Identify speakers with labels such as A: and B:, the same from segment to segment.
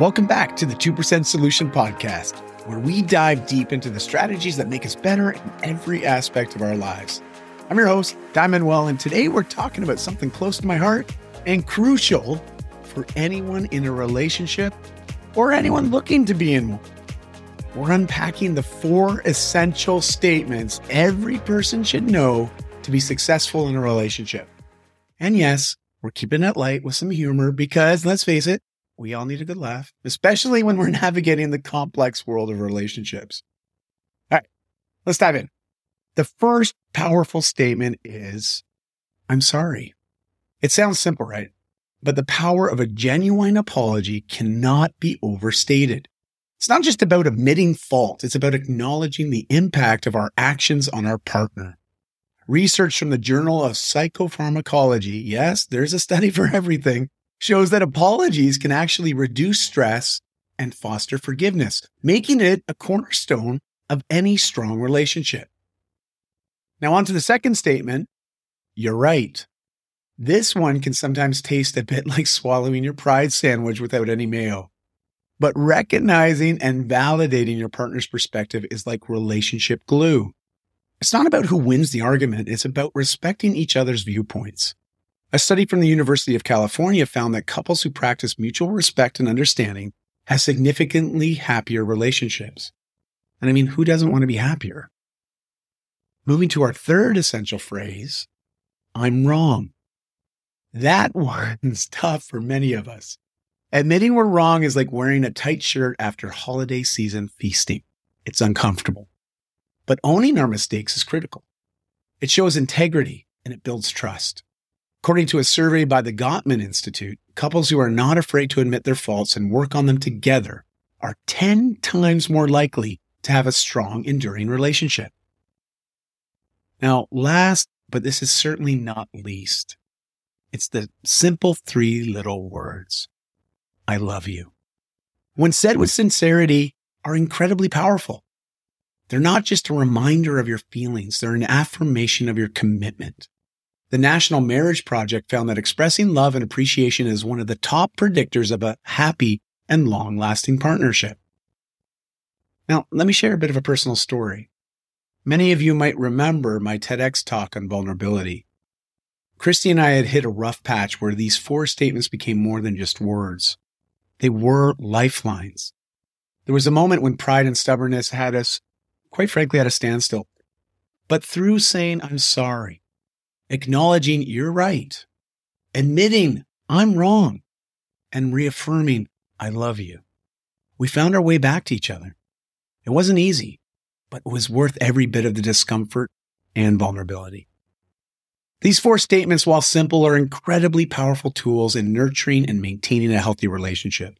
A: Welcome back to the 2% Solution Podcast, where we dive deep into the strategies that make us better in every aspect of our lives. I'm your host, Dai Manuel, and today we're talking about something close to my heart and crucial for anyone in a relationship or anyone looking to be in one. We're unpacking the four essential statements every person should know to be successful in a relationship. And yes, we're keeping it light with some humor because let's face it, we all need a good laugh, especially when we're navigating the complex world of relationships. All right, let's dive in. The first powerful statement is I'm sorry. It sounds simple, right? But the power of a genuine apology cannot be overstated. It's not just about admitting fault. It's about acknowledging the impact of our actions on our partner. Research from the Journal of Psychopharmacology, yes, there's a study for everything, shows that apologies can actually reduce stress and foster forgiveness, making it a cornerstone of any strong relationship. Now, on to the second statement. You're right. This one can sometimes taste a bit like swallowing your pride sandwich without any mayo. But recognizing and validating your partner's perspective is like relationship glue. It's not about who wins the argument, it's about respecting each other's viewpoints. A study from the University of California found that couples who practice mutual respect and understanding have significantly happier relationships. And I mean, who doesn't want to be happier? Moving to our third essential phrase, I'm wrong. That one's tough for many of us. Admitting we're wrong is like wearing a tight shirt after holiday season feasting. It's uncomfortable. But owning our mistakes is critical. It shows integrity and it builds trust. According to a survey by the Gottman Institute, couples who are not afraid to admit their faults and work on them together are 10 times more likely to have a strong, enduring relationship. Now, last, but this is certainly not least, it's the simple three little words I love you. When said with sincerity, are incredibly powerful. They're not just a reminder of your feelings, they're an affirmation of your commitment. The National Marriage Project found that expressing love and appreciation is one of the top predictors of a happy and long lasting partnership. Now, let me share a bit of a personal story. Many of you might remember my TEDx talk on vulnerability. Christie and I had hit a rough patch where these four statements became more than just words. They were lifelines. There was a moment when pride and stubbornness had us quite frankly, at a standstill. But through saying, I'm sorry, acknowledging you're right, admitting I'm wrong, and reaffirming I love you, we found our way back to each other. It wasn't easy, but it was worth every bit of the discomfort and vulnerability. These four statements, while simple, are incredibly powerful tools in nurturing and maintaining a healthy relationship.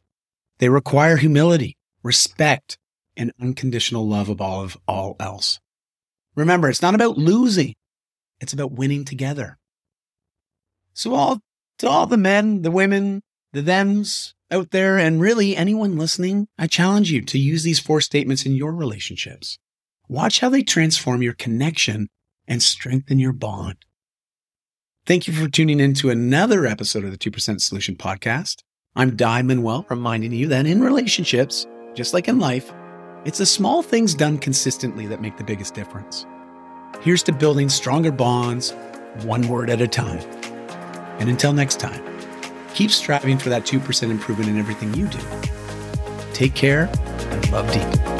A: They require humility, respect, and unconditional love above all else. Remember, it's not about losing. It's about winning together. So all, to all the men, the women, the thems out there, and really anyone listening, I challenge you to use these four statements in your relationships. Watch how they transform your connection and strengthen your bond. Thank you for tuning in to another episode of the 2% Solution Podcast. I'm Dai Manuel, reminding you that in relationships, just like in life, it's the small things done consistently that make the biggest difference. Here's to building stronger bonds, one word at a time. And until next time, keep striving for that 2% improvement in everything you do. Take care and love deep.